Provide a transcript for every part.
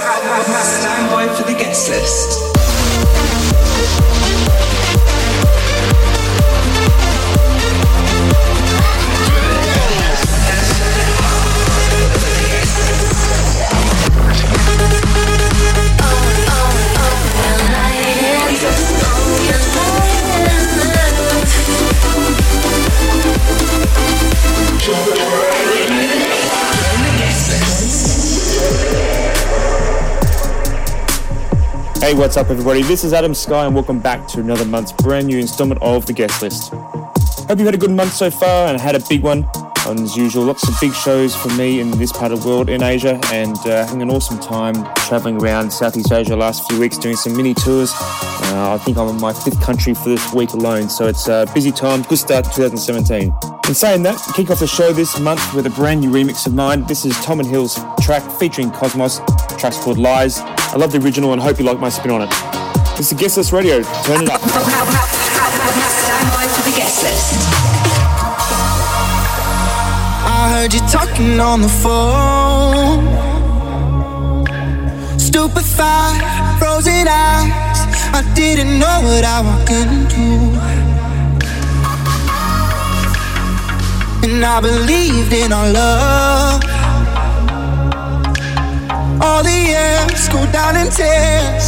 Stand by for the guest list. Hey, what's up, everybody? This is Adam Sky, and welcome back to another month's brand new installment of the guest list. Hope you've had a good month so far and had a big one. As usual, lots of big shows for me in this part of the world in Asia, and uh, having an awesome time traveling around Southeast Asia last few weeks doing some mini tours. Uh, I think I'm in my fifth country for this week alone, so it's a busy time. Good start to 2017. In saying that, kick off the show this month with a brand new remix of mine. This is Tom and Hill's track featuring Cosmos. The track's called Lies. I love the original and hope you like my spin on it. This is Guest List Radio. Turn it up. I heard you talking on the phone. Stupefied, frozen eyes. I didn't know what I gonna do. And I believed in our love. All the years go down in tears.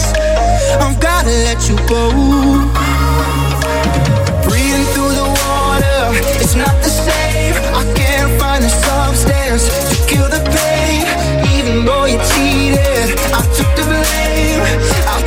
I've gotta let you go. Breathing through the water, it's not the same. I can't find the substance to kill the pain. Even though you cheated, I took the blame. I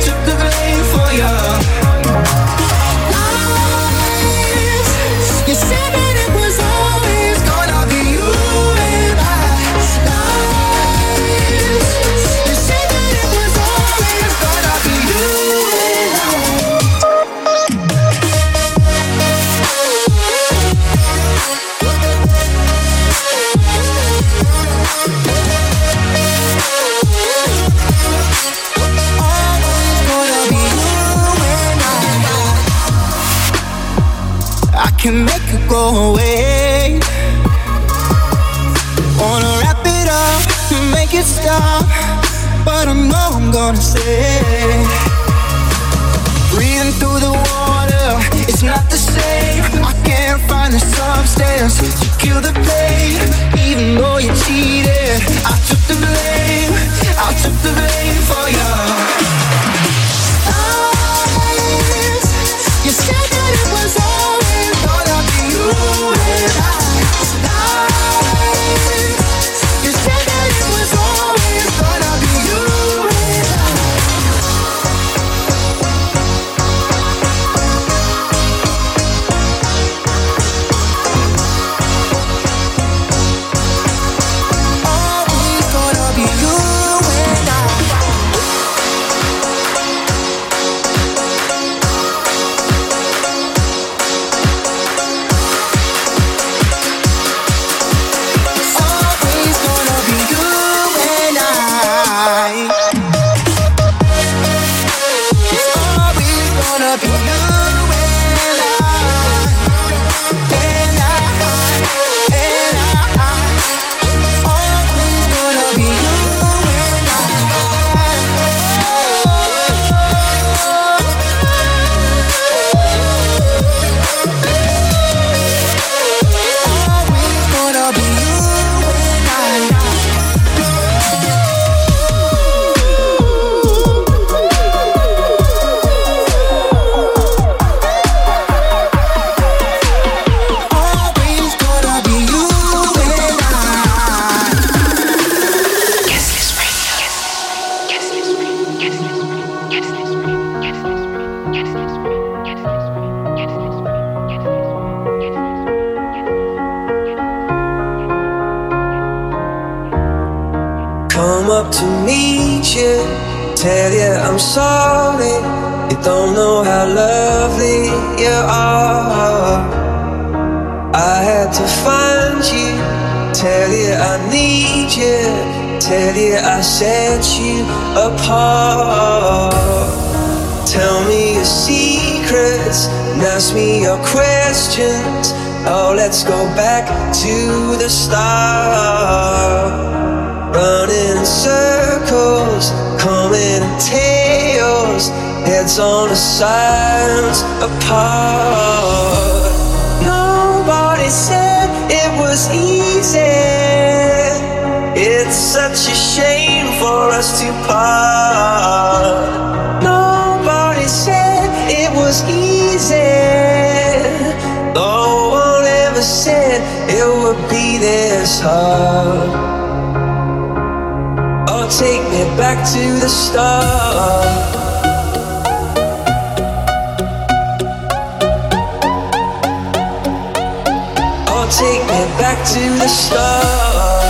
Take me back to the start.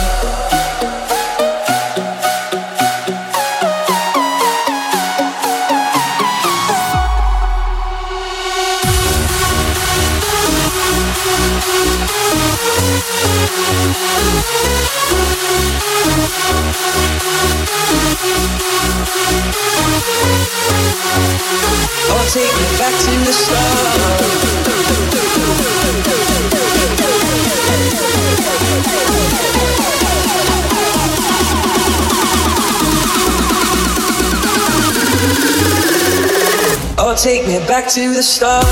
Oh, take me back to the start. Oh, take me back to the start.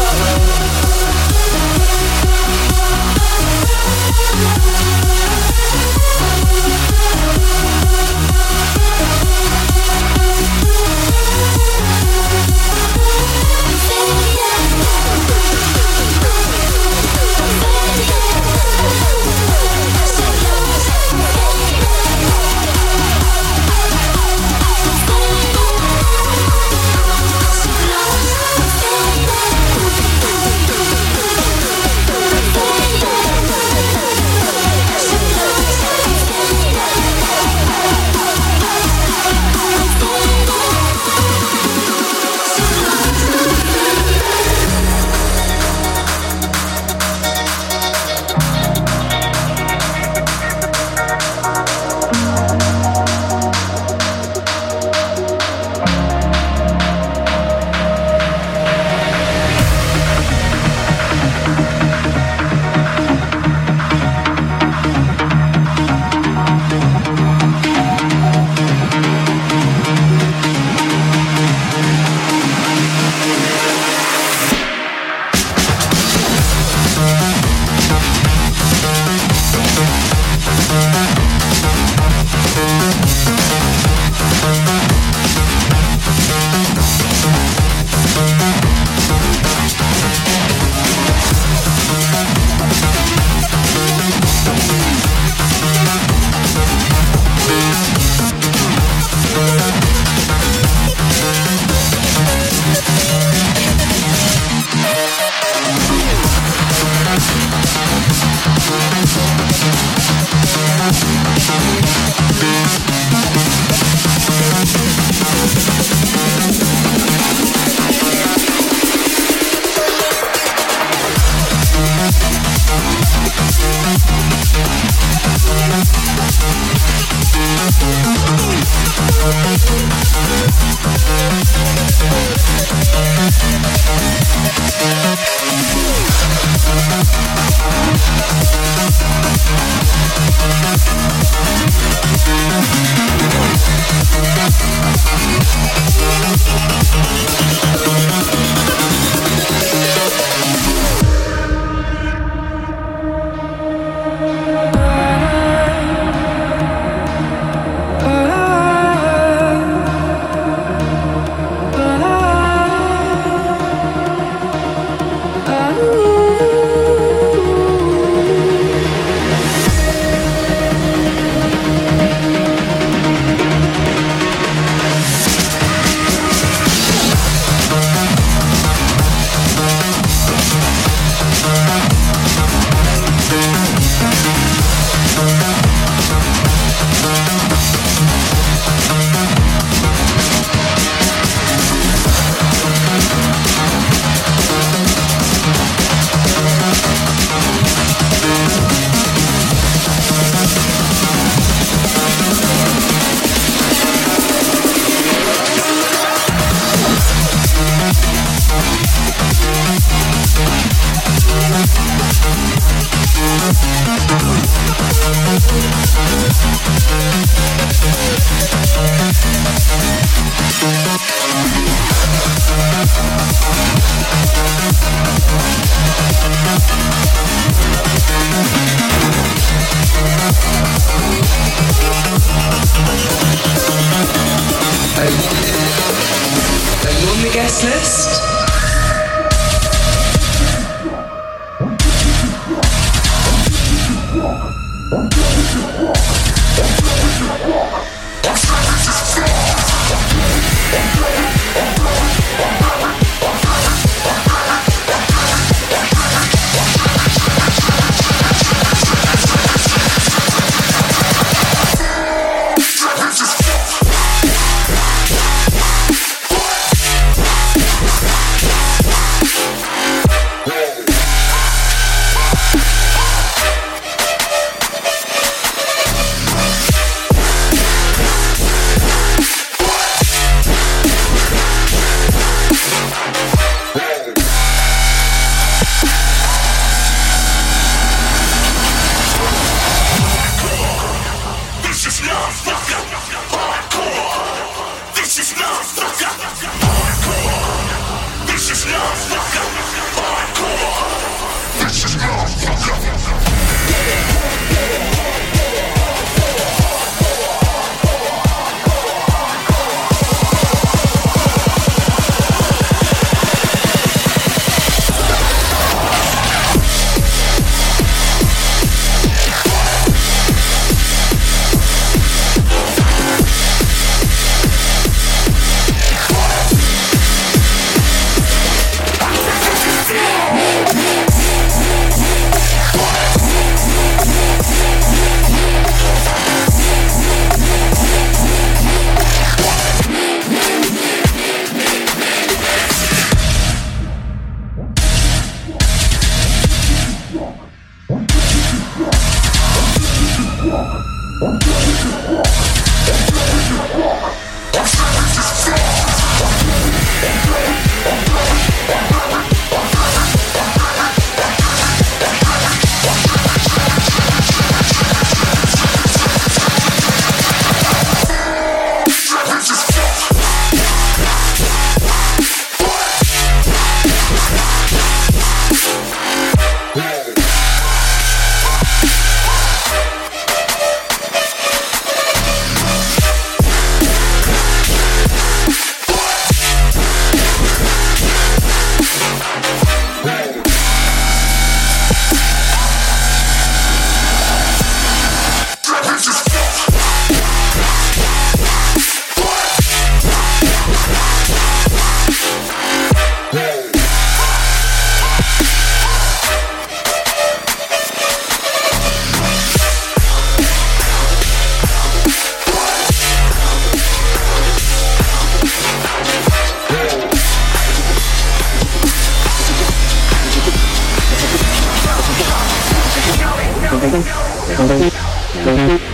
Thank you.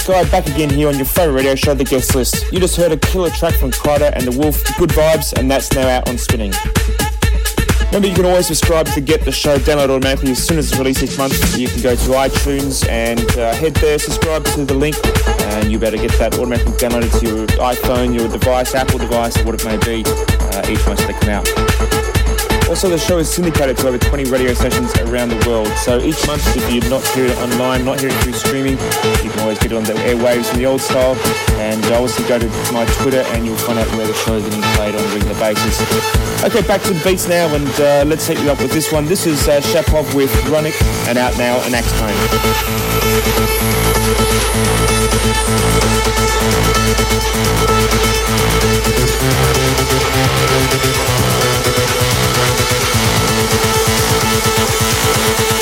Sky back again here on your favourite radio show, The Guest List. You just heard a killer track from Kryder and The Wolf, Good Vibes, and that's now out on Spinnin'. Remember, you can always subscribe to get the show downloaded automatically as soon as it's released each month. You can go to iTunes and uh, head there, subscribe to the link, and you better get that automatically downloaded to your iPhone, your device, Apple device, or what it may be, uh, each once they come out. Also, the show is syndicated to over 20 radio stations around the world. So each month, if you're not hearing it online, not hearing it through streaming, you can always get it on the airwaves in the old style. And uh, obviously, go to my Twitter and you'll find out where the show is getting played on a regular basis. Okay, back to the beats now and uh, let's hit you up with this one. This is uh, Shapov with Runik, and out now and Axtone. Thank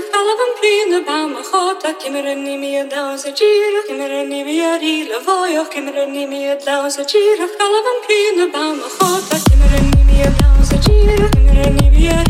dansa gira, kalavan plyne bama chota, kimmerni med dansa gira, kimmerni via rila vojo, kimmerni med dansa gira, kalavan plyne bama chota, kimmerni med dansa gira,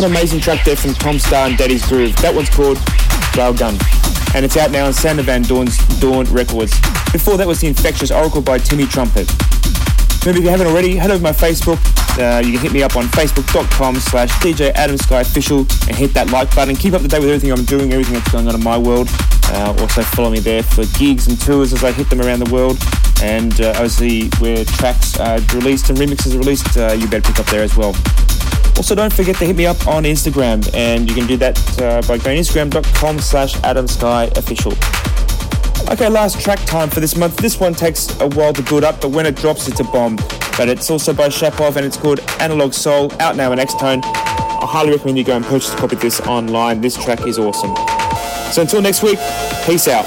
What an amazing track there from Tom Staar and Daddy's Groove. That one's called Railgun. And it's out now on Sander Van Doorn's Doorn Records. Before that was The Infectious Oracle by Timmy Trumpet. Maybe if you haven't already, head over to my Facebook. Uh, you can hit me up on facebook.com slash DJ Adam Sky Official and hit that like button. Keep up to date with everything I'm doing, everything that's going on in my world. Uh, also follow me there for gigs and tours as I hit them around the world. And uh, obviously where tracks are released and remixes are released, uh, you better pick up there as well. Also, don't forget to hit me up on Instagram, and you can do that uh, by going instagram.com slash adamskyofficial. Okay, last track time for this month. This one takes a while to build up, but when it drops, it's a bomb. But it's also by Shapov, and it's called Analog Soul, out now in Axtone. I highly recommend you go and purchase a copy of this online. This track is awesome. So until next week, peace out.